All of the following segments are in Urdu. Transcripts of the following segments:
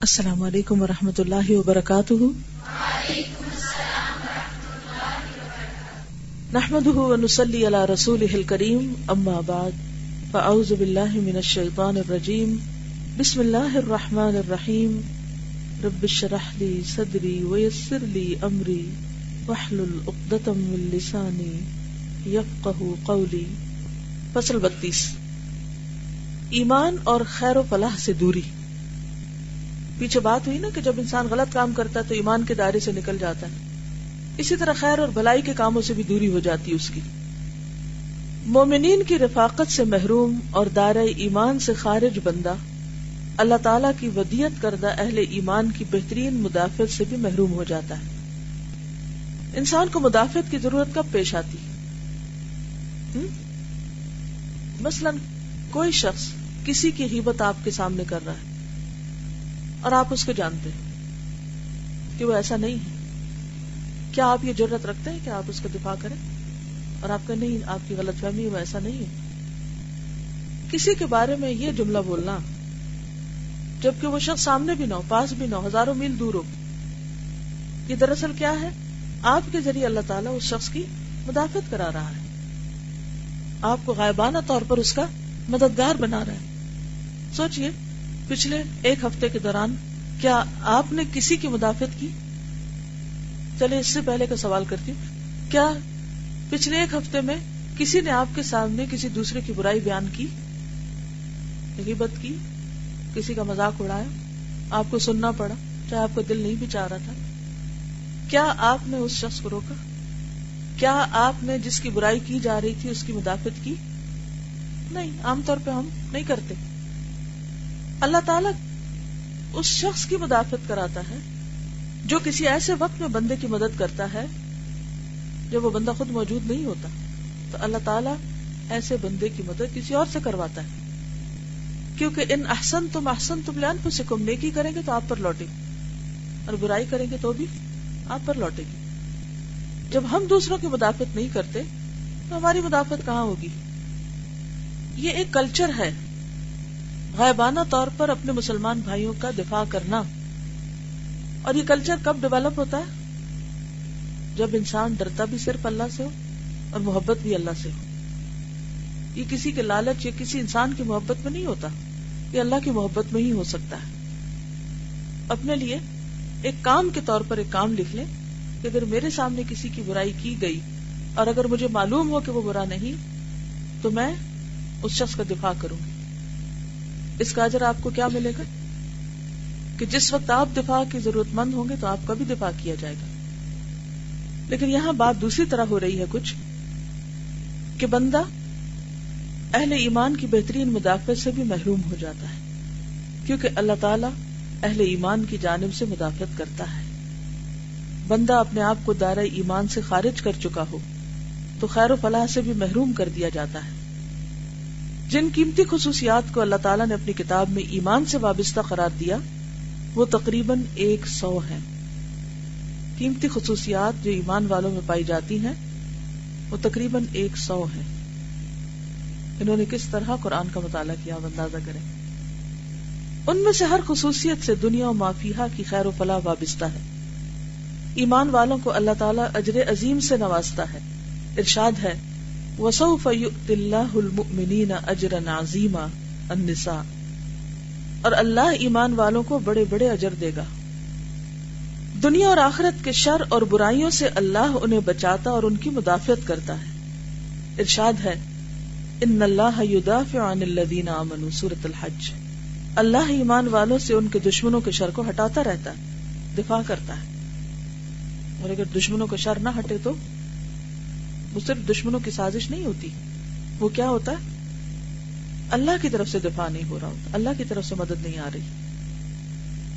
السلام علیکم ورحمۃ اللہ وبرکاتہ۔ نحمد ونسلی علی رسول کریم اما بعد، فاعوذ باللہ من الشیطان الرجیم، بسم اللہ الرحمن الرحیم۔ رب شرح لی صدری ویسر لی امری وحلل اقدتم من لسانی یفقہ قولی۔ فصل بتیس۔ ایمان اور خیر و فلاح سے دوری۔ پیچھے بات ہوئی نا کہ جب انسان غلط کام کرتا ہے تو ایمان کے دائرے سے نکل جاتا ہے۔ اسی طرح خیر اور بھلائی کے کاموں سے بھی دوری ہو جاتی ہے اس کی۔ مومنین کی رفاقت سے محروم اور دائرہ ایمان سے خارج بندہ اللہ تعالی کی ودیت کردہ اہل ایمان کی بہترین مدافعت سے بھی محروم ہو جاتا ہے۔ انسان کو مدافعت کی ضرورت کب پیش آتی؟ مثلا کوئی شخص کسی کی غیبت آپ کے سامنے کر رہا ہے۔ اور آپ اس کو جانتے ہیں کہ وہ ایسا نہیں ہے۔ کیا آپ یہ ضرورت رکھتے ہیں کہ آپ اس کا دفاع کریں؟ اور آپ کا نہیں، آپ کی غلط فہمی وہ ایسا نہیں ہے۔ کسی کے بارے میں یہ جملہ بولنا، جبکہ وہ شخص سامنے بھی نہ ہو، پاس بھی نہ ہو، ہزاروں میل دور ہو، یہ دراصل کیا ہے؟ آپ کے ذریعے اللہ تعالیٰ اس شخص کی مدافعت کرا رہا ہے۔ آپ کو غائبانہ طور پر اس کا مددگار بنا رہا ہے۔ سوچئے پچھلے ایک ہفتے کے دوران کیا آپ نے کسی کی مدافعت کی؟ چلے، اس سے پہلے کا سوال کرتی ہوں۔ کیا پچھلے ایک ہفتے میں کسی نے آپ کے سامنے کسی دوسرے کی برائی بیان کی؟ غیبت کی، کسی کا مذاق اڑایا، آپ کو سننا پڑا، چاہے آپ کو دل نہیں بھی چاہ رہا تھا۔ کیا آپ نے اس شخص کو روکا؟ کیا آپ نے جس کی برائی کی جا رہی تھی، اس کی مدافعت کی؟ نہیں، عام طور پہ ہم نہیں کرتے۔ اللہ تعالیٰ اس شخص کی مدافعت کراتا ہے، جو کسی ایسے وقت میں بندے کی مدد کرتا ہے جب وہ بندہ خود موجود نہیں ہوتا۔ تو اللہ تعالیٰ ایسے بندے کی مدد کسی اور سے کرواتا ہے۔ کیونکہ ان احسن تم احسن تم لان پھر سکم نیکی کریں گے تو آپ پر لوٹے گی اور برائی کریں گے تو بھی آپ پر لوٹے گی جب ہم دوسروں کی مدافعت نہیں کرتے، تو ہماری مدافعت کہاں ہوگی؟ یہ ایک کلچر ہے۔ غائبانہ طور پر اپنے مسلمان بھائیوں کا دفاع کرنا۔ اور یہ کلچر کب ڈیولپ ہوتا ہے؟ جب انسان ڈرتا بھی صرف اللہ سے ہو اور محبت بھی اللہ سے ہو۔ یہ کسی کے لالچ یا کسی انسان کی محبت میں نہیں ہوتا۔ یہ اللہ کی محبت میں ہی ہو سکتا ہے۔ اپنے لیے ایک کام کے طور پر ایک کام لکھ لیں کہ اگر میرے سامنے کسی کی برائی کی گئی اور اگر مجھے معلوم ہو کہ وہ برا نہیں، تو میں اس شخص کا دفاع کروں گی۔ اس کا اجر آپ کو کیا ملے گا؟ کہ جس وقت آپ دفاع کی ضرورت مند ہوں گے تو آپ کا بھی دفاع کیا جائے گا۔ لیکن یہاں بات دوسری طرح ہو رہی ہے کچھ، کہ بندہ اہل ایمان کی بہترین مدافعت سے بھی محروم ہو جاتا ہے، کیونکہ اللہ تعالی اہل ایمان کی جانب سے مدافعت کرتا ہے۔ بندہ اپنے آپ کو دائرہ ایمان سے خارج کر چکا ہو، تو خیر و فلاح سے بھی محروم کر دیا جاتا ہے۔ جن قیمتی خصوصیات کو اللہ تعالیٰ نے اپنی کتاب میں ایمان سے وابستہ قرار دیا، وہ تقریباً ایک سو ہیں۔ قیمتی خصوصیات جو ایمان والوں میں پائی جاتی ہیں، وہ تقریباً ایک سو ہیں۔ انہوں نے کس طرح قرآن کا مطالعہ کیا اندازہ کریں۔ ان میں سے ہر خصوصیت سے دنیا و معافیہ کی خیر و فلاح وابستہ ہے۔ ایمان والوں کو اللہ تعالیٰ اجر عظیم سے نوازتا ہے۔ ارشاد ہے وسوف اللہ المؤمنین اجرا عظیما النساء۔ اور اللہ ایمان والوں کو بڑے بڑے اجر دے گا۔ دنیا اور آخرت کے شر اور برائیوں سے اللہ انہیں بچاتا اور ان کی مدافعت کرتا ہے۔ ارشاد ہے، ان اللہ یدافع عن الذین آمنوا سورۃ الحج۔ اللہ ایمان والوں سے ان کے دشمنوں کے شر کو ہٹاتا رہتا ہے، دفاع کرتا ہے۔ اور اگر دشمنوں کا شر نہ ہٹے تو وہ صرف دشمنوں کی سازش نہیں ہوتی۔ وہ کیا ہوتا ہے؟ اللہ کی طرف سے دفاع نہیں ہو رہا ہوتا، اللہ کی طرف سے مدد نہیں آ رہی۔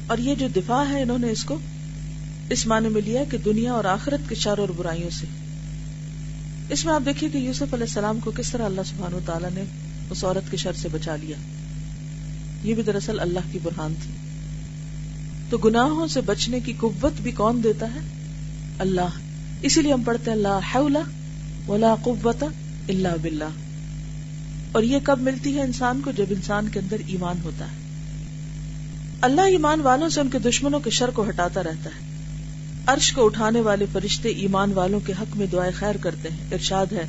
اور یہ جو دفاع ہے انہوں نے اس کو، اس معنی میں لیا کہ دنیا اور آخرت کے شر اور برائیوں سے۔ اس میں آپ دیکھیے کہ یوسف علیہ السلام کو کس طرح اللہ سبحان و تعالیٰ نے اس عورت کے شر سے بچا لیا۔ یہ بھی دراصل اللہ کی برہان تھی۔ تو گناہوں سے بچنے کی قوت بھی کون دیتا ہے؟ اللہ۔ اسی لیے ہم پڑھتے ہیں اللہ ولا قوت اللہ باللہ۔ اور یہ کب ملتی ہے انسان کو؟ جب انسان کے اندر ایمان ہوتا ہے۔ اللہ ایمان والوں سے ان کے دشمنوں کے شر کو ہٹاتا رہتا ہے۔ عرش کو اٹھانے والے فرشتے ایمان والوں کے حق میں دعائیں خیر کرتے ہیں۔ ارشاد ہے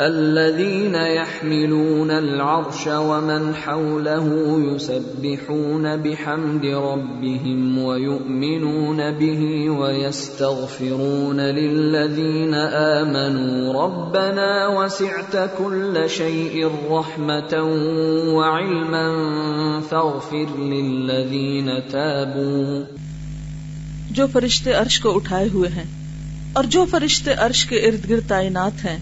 الذين يحملون العرش ومن حوله يسبحون بحمد ربهم ويؤمنون به ويستغفرون للذين آمنوا ربنا وسعت كل شيء رحمة وعلما فاغفر للذين تابوا جو فرشتے عرش کو اٹھائے ہوئے ہیں اور جو فرشتے عرش کے ارد گرد تعینات ہیں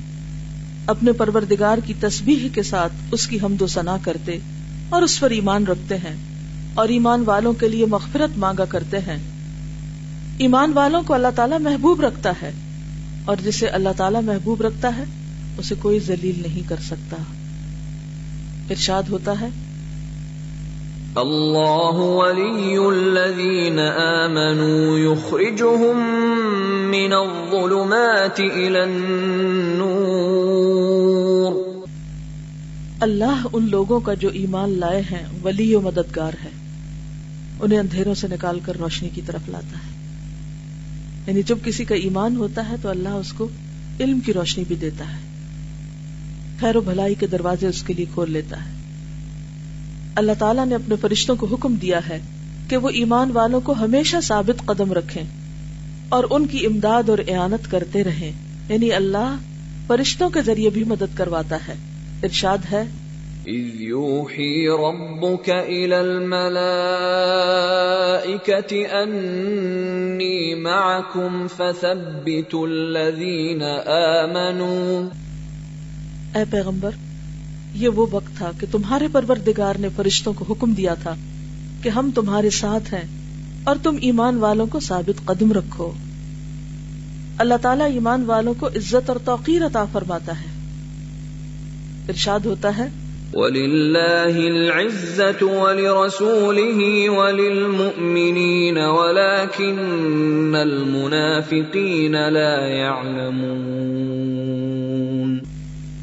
اپنے پروردگار کی تسبیح کے ساتھ اس کی حمد و ثنا کرتے اور اس پر ایمان رکھتے ہیں اور ایمان والوں کے لیے مغفرت مانگا کرتے ہیں۔ ایمان والوں کو اللہ تعالیٰ محبوب رکھتا ہے اور جسے اللہ تعالیٰ محبوب رکھتا ہے، اسے کوئی ذلیل نہیں کر سکتا۔ ارشاد ہوتا ہے اللہ ولی الذین آمنوا يخرجهم من الظلمات الى النور اللہ ان لوگوں کا جو ایمان لائے ہیں، ولی و مددگار ہے۔ انہیں اندھیروں سے نکال کر روشنی کی طرف لاتا ہے۔ یعنی جب کسی کا ایمان ہوتا ہے تو اللہ اس کو علم کی روشنی بھی دیتا ہے۔ خیر و بھلائی کے دروازے اس کے لیے کھول لیتا ہے۔ اللہ تعالیٰ نے اپنے فرشتوں کو حکم دیا ہے کہ وہ ایمان والوں کو ہمیشہ ثابت قدم رکھیں اور ان کی امداد اور اعانت کرتے رہیں۔ یعنی اللہ فرشتوں کے ذریعے بھی مدد کرواتا ہے۔ ارشاد ہے۔ اذ يوحي ربك الى الملائكة اني معكم فثبتوا الذين آمنوا۔ اے پیغمبر یہ وہ وقت تھا کہ تمہارے پروردگار نے فرشتوں کو حکم دیا تھا کہ ہم تمہارے ساتھ ہیں اور تم ایمان والوں کو ثابت قدم رکھو۔ اللہ تعالیٰ ایمان والوں کو عزت اور توقیر عطا فرماتا ہے۔ ارشاد ہوتا ہے وَلِلَّهِ الْعِزَّةُ وَلِرَسُولِهِ وَلِلْمُؤْمِنِينَ وَلَكِنَّ الْمُنَافِقِينَ لَا يَعْلَمُونَ۔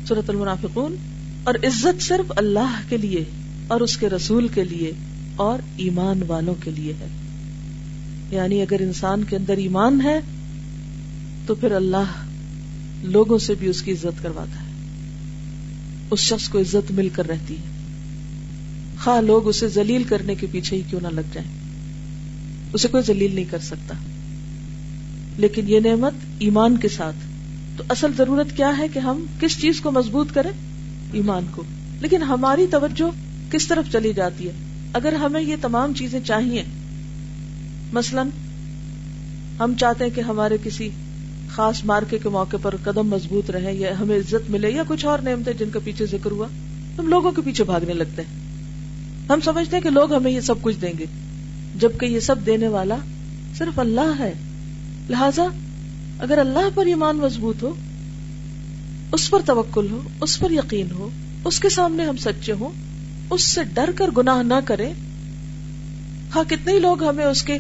سورة المنافقون اور عزت صرف اللہ کے لیے اور اس کے رسول کے لیے اور ایمان والوں کے لیے ہے۔ یعنی اگر انسان کے اندر ایمان ہے، تو پھر اللہ لوگوں سے بھی اس کی عزت کرواتا ہے۔ اس شخص کو عزت مل کر رہتی ہے۔ خواہ لوگ اسے ذلیل کرنے کے پیچھے ہی کیوں نہ لگ جائیں۔ اسے کوئی ذلیل نہیں کر سکتا۔ لیکن یہ نعمت ایمان کے ساتھ۔ تو اصل ضرورت کیا ہے کہ ہم کس چیز کو مضبوط کریں؟ ایمان کو۔ لیکن ہماری توجہ کس طرف چلی جاتی ہے؟ اگر ہمیں یہ تمام چیزیں چاہیے، مثلا ہم چاہتے ہیں کہ ہمارے کسی خاص مارکے کے موقع پر قدم مضبوط رہے یا ہمیں عزت ملے یا کچھ اور نعمتیں جن کا پیچھے ذکر ہوا، ہم لوگوں کے پیچھے بھاگنے لگتے ہیں۔ ہم سمجھتے ہیں کہ لوگ ہمیں یہ سب کچھ دیں گے، جبکہ یہ سب دینے والا صرف اللہ ہے۔ لہذا اگر اللہ پر ایمان مضبوط ہو اس پر توکل ہو، اس پر یقین ہو، اس کے سامنے ہم سچے ہوں، اس سے ڈر کر گناہ نہ کریں۔ ہاں کتنے لوگ ہمیں اس کے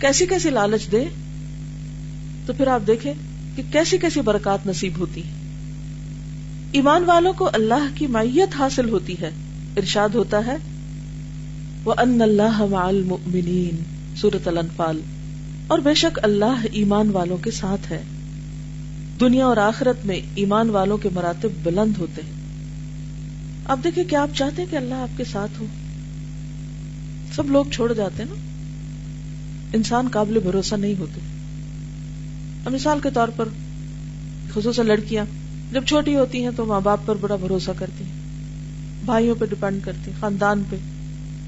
کیسی کیسی لالچ دے تو پھر آپ دیکھیں کہ کیسی کیسی برکات نصیب ہوتی ہیں۔ ایمان والوں کو اللہ کی مائیت حاصل ہوتی ہے، ارشاد ہوتا ہے وہ ان اللہ سورت الانفال۔ اور بے شک اللہ ایمان والوں کے ساتھ ہے۔ دنیا اور آخرت میں ایمان والوں کے مراتب بلند ہوتے ہیں۔ آپ دیکھیں کیا آپ چاہتے ہیں کہ اللہ آپ کے ساتھ ہو؟ سب لوگ چھوڑ جاتے ہیں نا۔ انسان قابل بھروسہ نہیں ہوتے۔ مثال کے طور پر خصوصاً لڑکیاں، جب چھوٹی ہوتی ہیں تو ماں باپ پر بڑا بھروسہ کرتی ہیں۔ بھائیوں پہ ڈپینڈ کرتی ہیں، خاندان پہ۔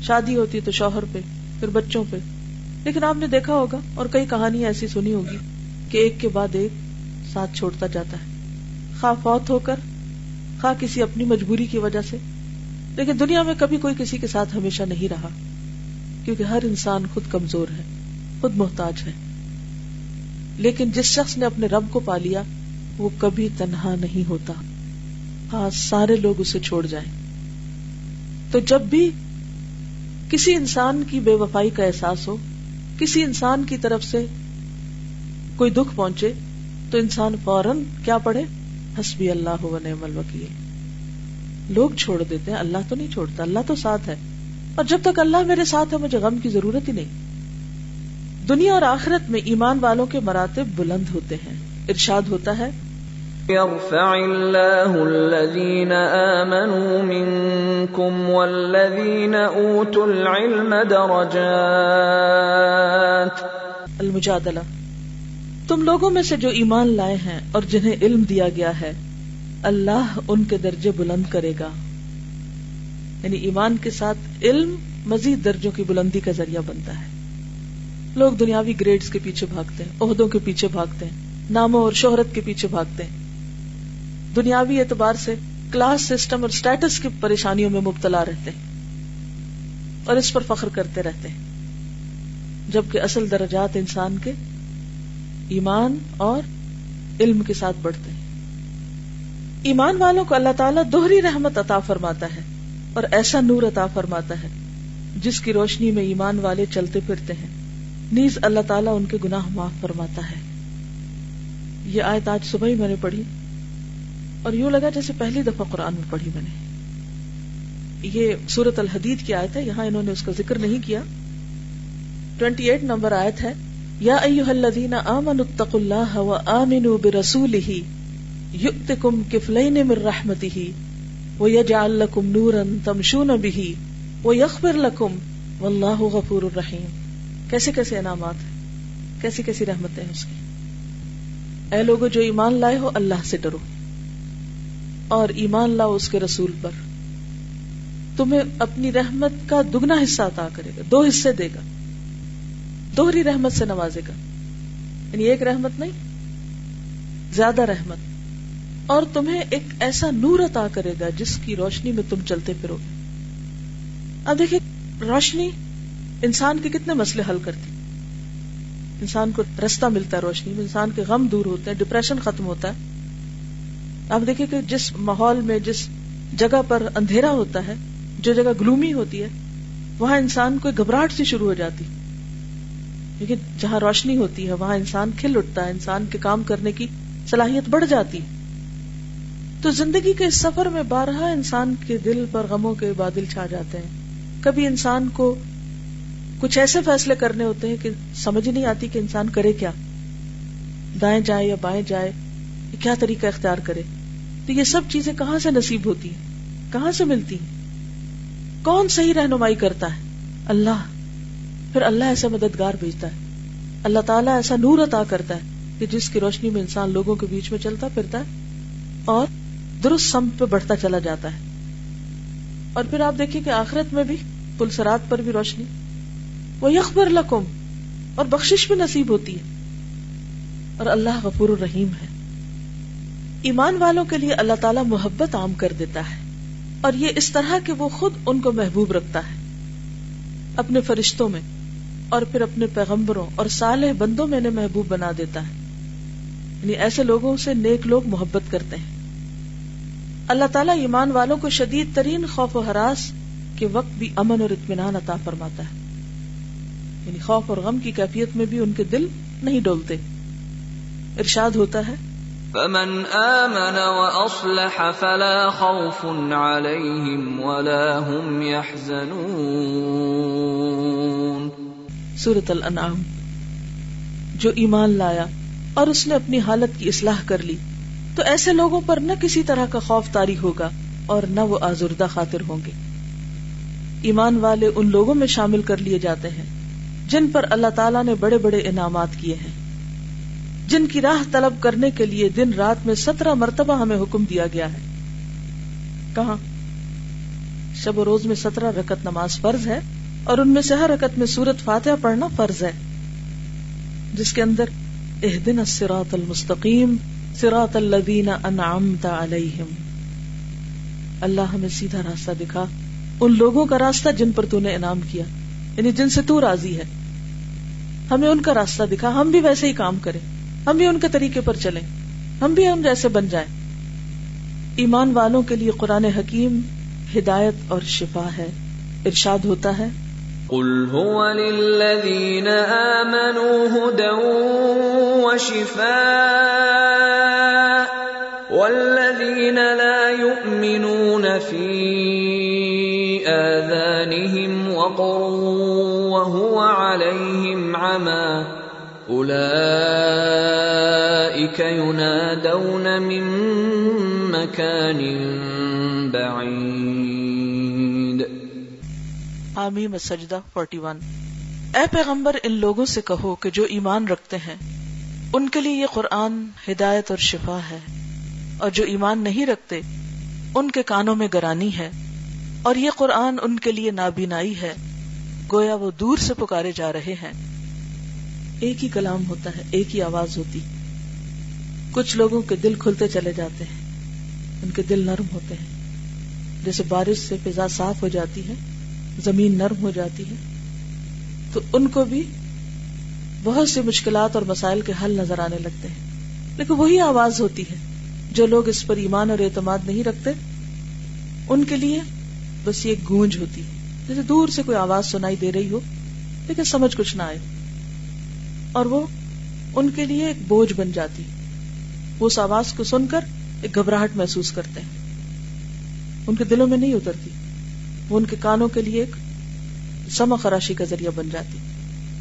شادی ہوتی ہے تو شوہر پہ، پھر بچوں پہ۔ لیکن آپ نے دیکھا ہوگا اور کئی کہانی ایسی سنی ہوگی کہ ایک کے بعد ایک ساتھ چھوڑتا جاتا ہے۔ خواہ فوت ہو کر، خواہ کسی اپنی مجبوری کی وجہ سے۔ لیکن دنیا میں کبھی کوئی کسی کے ساتھ ہمیشہ نہیں رہا، کیونکہ ہر انسان خود کمزور ہے، خود محتاج ہے۔ لیکن جس شخص نے اپنے رب کو پا لیا، وہ کبھی تنہا نہیں ہوتا۔ ہاں سارے لوگ اسے چھوڑ جائیں۔ تو جب بھی کسی انسان کی بے وفائی کا احساس ہو، کسی انسان کی طرف سے کوئی دکھ پہنچے تو انسان فوراً کیا پڑھے؟ حسبی اللہ و نعم الوکیل۔ لوگ چھوڑ دیتے ہیں اللہ تو نہیں چھوڑتا اللہ تو ساتھ ہے۔ اور جب تک اللہ میرے ساتھ ہے مجھے غم کی ضرورت ہی نہیں۔ دنیا اور آخرت میں ایمان والوں کے مراتب بلند ہوتے ہیں ارشاد ہوتا ہے يرفع الله الذين آمنوا منكم والذين أوتوا العلم درجات۔ المجادلہ۔ تم لوگوں میں سے جو ایمان لائے ہیں اور جنہیں علم دیا گیا ہے، اللہ ان کے درجے بلند کرے گا۔ یعنی ایمان کے ساتھ علم مزید درجوں کی بلندی کا ذریعہ بنتا ہے۔ لوگ دنیاوی گریڈز کے پیچھے بھاگتے ہیں، عہدوں کے پیچھے بھاگتے ہیں، ناموں اور شہرت کے پیچھے بھاگتے ہیں۔ دنیاوی اعتبار سے کلاس سسٹم اور اسٹیٹس کی پریشانیوں میں مبتلا رہتے ہیں اور اس پر فخر کرتے رہتے ہیں۔ جبکہ اصل درجات انسان کے ایمان اور علم کے ساتھ بڑھتے ہیں۔ ایمان والوں کو اللہ تعالیٰ دوہری رحمت عطا فرماتا ہے اور ایسا نور عطا فرماتا ہے جس کی روشنی میں ایمان والے چلتے پھرتے ہیں۔ نیز اللہ تعالیٰ ان کے گناہ معاف فرماتا ہے۔ یہ آیت آج صبح ہی میں نے پڑھی اور یوں لگا جیسے پہلی دفعہ قرآن میں پڑھی میں نے۔ یہ سورت الحدید کی آیت ہے، یہاں انہوں نے اس کا ذکر نہیں کیا۔ ٹوینٹی ایٹ نمبر آیت ہے یا ایوہ الذین آمنوا اتقوا اللہ و آمنوا برسولہ یؤتکم کفلین من رحمتہ ویجعل لکم نورا تمشون بہ ویغفر لکم واللہ غفور الرحیم۔ کیسے کیسے انعامات ہیں؟ کیسی کیسی رحمتیں ہیں اس کی؟ اے لوگو جو ایمان لائے ہو اللہ سے ڈرو۔ اور ایمان لاؤ اس کے رسول پر۔ تمہیں اپنی رحمت کا دگنا حصہ عطا کرے گا، دو حصے دے گا۔ دوہری رحمت سے نوازے گا۔ یعنی ایک رحمت نہیں، زیادہ رحمت۔ اور تمہیں ایک ایسا نور عطا کرے گا جس کی روشنی میں تم چلتے پھرو گے۔ اب دیکھیے، روشنی انسان کے کتنے مسئلے حل کرتی۔ انسان کو رستہ ملتا ہے روشنی میں، انسان کے غم دور ہوتے ہیں، ڈپریشن ختم ہوتا ہے۔ آپ دیکھیں کہ جس ماحول میں، جس جگہ پر اندھیرا ہوتا ہے، جو جگہ گلومی ہوتی ہے، وہاں انسان کو گھبراہٹ سی شروع ہو جاتی۔ کیونکہ جہاں روشنی ہوتی ہے، وہاں انسان کھل اٹھتا ہے، انسان کے کام کرنے کی صلاحیت بڑھ جاتی ہے۔ تو زندگی کے اس سفر میں بارہا انسان کے دل پر غموں کے بادل چھا جاتے ہیں۔ کبھی انسان کو کچھ ایسے فیصلے کرنے ہوتے ہیں کہ سمجھ نہیں آتی کہ انسان کرے کیا۔ دائیں جائے یا بائیں جائے کیا طریقہ اختیار کرے۔ تو یہ سب چیزیں کہاں سے نصیب ہوتی ہیں؟ کہاں سے ملتی ہیں؟ کون صحیح رہنمائی کرتا ہے؟ اللہ۔ پھر اللہ ایسا مددگار بھیجتا ہے۔ اللہ تعالیٰ ایسا نور عطا کرتا ہے کہ جس کی روشنی میں انسان لوگوں کے بیچ میں چلتا پھرتا ہے اور درست سمت پہ بڑھتا چلا جاتا ہے۔ اور پھر آپ دیکھیے کہ آخرت میں بھی پلسرات پر بھی روشنی۔ وہ یخبر لکم اور بخشش بھی نصیب ہوتی ہے۔ اور اللہ غفور الرحیم ہے۔ ایمان والوں کے لیے اللہ تعالیٰ محبت عام کر دیتا ہے۔ اور یہ اس طرح کہ وہ خود ان کو محبوب رکھتا ہے۔ اپنے فرشتوں میں اور پھر اپنے پیغمبروں اور صالح بندوں میں انہیں محبوب بنا دیتا ہے۔ یعنی ایسے لوگوں سے نیک لوگ محبت کرتے ہیں۔ اللہ تعالیٰ ایمان والوں کو شدید ترین خوف و حراس کے وقت بھی امن اور اطمینان عطا فرماتا ہے۔ یعنی خوف اور غم کی کیفیت میں بھی ان کے دل نہیں ڈولتے۔ ارشاد ہوتا ہے، فمن آمن وأصلح فلا خوف عليهم ولا هم يحزنون۔ سورة الانعام، جو ایمان لایا اور اس نے اپنی حالت کی اصلاح کر لی۔ تو ایسے لوگوں پر نہ کسی طرح کا خوف تاری ہوگا اور نہ وہ آزردہ خاطر ہوں گے۔ ایمان والے ان لوگوں میں شامل کر لیے جاتے ہیں، جن پر اللہ تعالیٰ نے بڑے بڑے انعامات کیے ہیں۔ جن کی راہ طلب کرنے کے لیے دن رات میں سترہ مرتبہ ہمیں حکم دیا گیا ہے۔ کہاں؟ شب و روز میں سترہ رکت نماز فرض ہے۔ اور ان میں سے ہر رکت میں سورت فاتحہ پڑھنا فرض ہے۔ جس کے اندر اح دن المستقیم سراط الدین انعمت علیہم۔ اللہ ہمیں سیدھا راستہ دکھا۔ ان لوگوں کا راستہ جن پر تو نے انعام کیا یعنی جن سے تو راضی ہے۔ ہمیں ان کا راستہ دکھا۔ ہم بھی ویسے ہی کام کریں۔ ہم بھی ان کے طریقے پر چلیں۔ ہم بھی ہم جیسے بن جائیں۔ ایمان والوں کے لیے قرآن حکیم ہدایت اور شفا ہے، ارشاد ہوتا ہے۔ قل هو للذین آمنوا هدى وشفاء والذین لا يؤمنون في آذانهم وقر وهو عليهم عمى اولئك ينادون من مكان بعيد حامیم سجدہ 41 اے پیغمبر، ان لوگوں سے کہو کہ جو ایمان رکھتے ہیں، ان کے لیے یہ قرآن ہدایت اور شفا ہے۔ اور جو ایمان نہیں رکھتے، ان کے کانوں میں گرانی ہے۔ اور یہ قرآن ان کے لیے نابینائی ہے۔ گویا وہ دور سے پکارے جا رہے ہیں۔ ایک ہی کلام ہوتا ہے، ایک ہی آواز ہوتی۔ کچھ لوگوں کے دل کھلتے چلے جاتے ہیں، ان کے دل نرم ہوتے ہیں۔ جیسے بارش سے فضا صاف ہو جاتی ہے زمین نرم ہو جاتی ہے، تو ان کو بھی بہت سی مشکلات اور مسائل کے حل نظر آنے لگتے ہیں۔ لیکن وہی آواز ہوتی ہے جو لوگ اس پر ایمان اور اعتماد نہیں رکھتے۔ ان کے لیے بس یہ گونج ہوتی ہے، جیسے دور سے کوئی آواز سنائی دے رہی ہو، لیکن سمجھ کچھ نہ آئے۔ اور وہ ان کے لیے ایک بوجھ بن جاتی وہ اس آواز کو سن کر ایک گھبراہٹ محسوس کرتے ہیں۔ ان کے دلوں میں نہیں اترتی۔ وہ ان کے کانوں کے لیے ایک سما خراشی کا ذریعہ بن جاتی،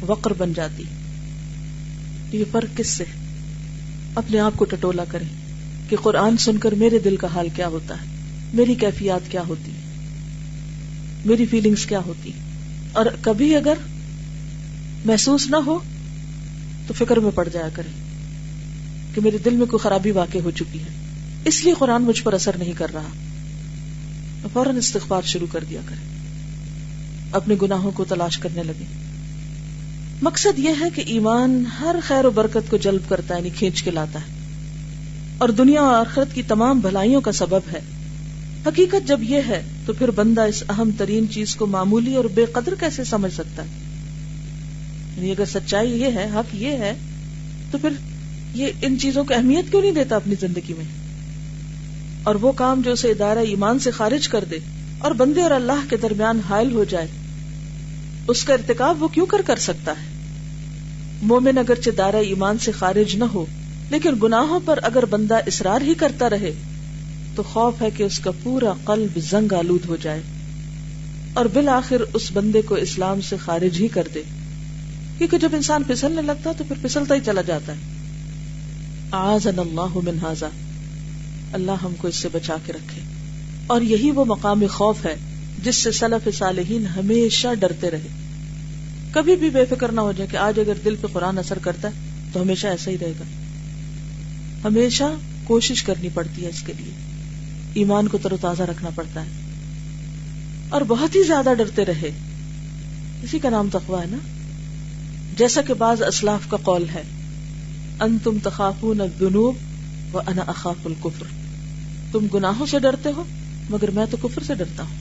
وقر بن جاتی۔ یہ فرق کس سے؟ اپنے آپ کو ٹٹولا کریں کہ قرآن سن کر میرے دل کا حال کیا ہوتا ہے؟ میری کیفیات کیا ہوتی؟ میری فیلنگز کیا ہوتی؟ اور کبھی اگر محسوس نہ ہو، تو فکر میں پڑ جایا کرے کہ میرے دل میں کوئی خرابی واقع ہو چکی ہے۔ اس لیے قرآن مجھ پر اثر نہیں کر رہا۔ فوراً استغفار شروع کر دیا کرے اپنے گناہوں کو تلاش کرنے لگے مقصد یہ ہے کہ ایمان ہر خیر و برکت کو جلب کرتا ہے یعنی کھینچ کے لاتا ہے۔ اور دنیا اور آخرت کی تمام بھلائیوں کا سبب ہے۔ حقیقت جب یہ ہے، تو پھر بندہ اس اہم ترین چیز کو معمولی اور بے قدر کیسے سمجھ سکتا ہے؟ یعنی اگر سچائی یہ ہے، حق یہ ہے، تو پھر یہ ان چیزوں کو اہمیت کیوں نہیں دیتا اپنی زندگی میں؟ اور وہ کام جو اسے ادارہ ایمان سے خارج کر دے اور بندے اور اللہ کے درمیان حائل ہو جائے، اس کا ارتکاب وہ کیوں کر کر سکتا ہے؟ مومن اگر دارہ ایمان سے خارج نہ ہو، لیکن گناہوں پر اگر بندہ اسرار ہی کرتا رہے، تو خوف ہے کہ اس کا پورا قلب زنگ آلود ہو جائے اور بالآخر اس بندے کو اسلام سے خارج ہی کر دے۔ کیونکہ جب انسان پھسلنے لگتا تو پھر پھسلتا ہی چلا جاتا ہے۔ آزن اللہ من اللہ ہم کو اس سے بچا کے رکھے۔ اور یہی وہ مقام خوف ہے جس سے سلف صالحین ہمیشہ ڈرتے رہے۔ کبھی بھی بے فکر نہ ہو جائے کہ آج اگر دل پہ قرآن اثر کرتا ہے تو ہمیشہ ایسا ہی رہے گا۔ ہمیشہ کوشش کرنی پڑتی ہے اس کے لیے۔ ایمان کو تر و تازہ رکھنا پڑتا ہے۔ اور بہت ہی زیادہ ڈرتے رہے۔ اسی کا نام تقوا ہے نا؟ جیسا کہ بعض اسلاف کا قول ہے ان تم تخافون الذنوب و انا اخاف الکفر تم گناہوں سے ڈرتے ہو، مگر میں تو کفر سے ڈرتا ہوں۔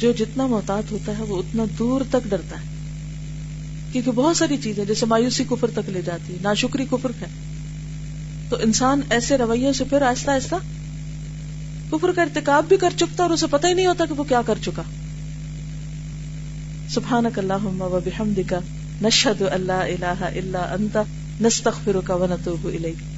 جو جتنا محتاط ہوتا ہے، وہ اتنا دور تک ڈرتا ہے۔ کیونکہ بہت ساری چیزیں، جیسے مایوسی کفر تک لے جاتی ہے ناشکری کفر ہے۔ تو انسان ایسے رویوں سے پھر آہستہ آہستہ کفر کا ارتکاب بھی کر چکتا اور اسے پتہ ہی نہیں ہوتا کہ وہ کیا کر چکا۔ سبحانک اللہم و بحمدک، نشہد اللہ الہ الا انت، نستغفرک و نتوب الیک۔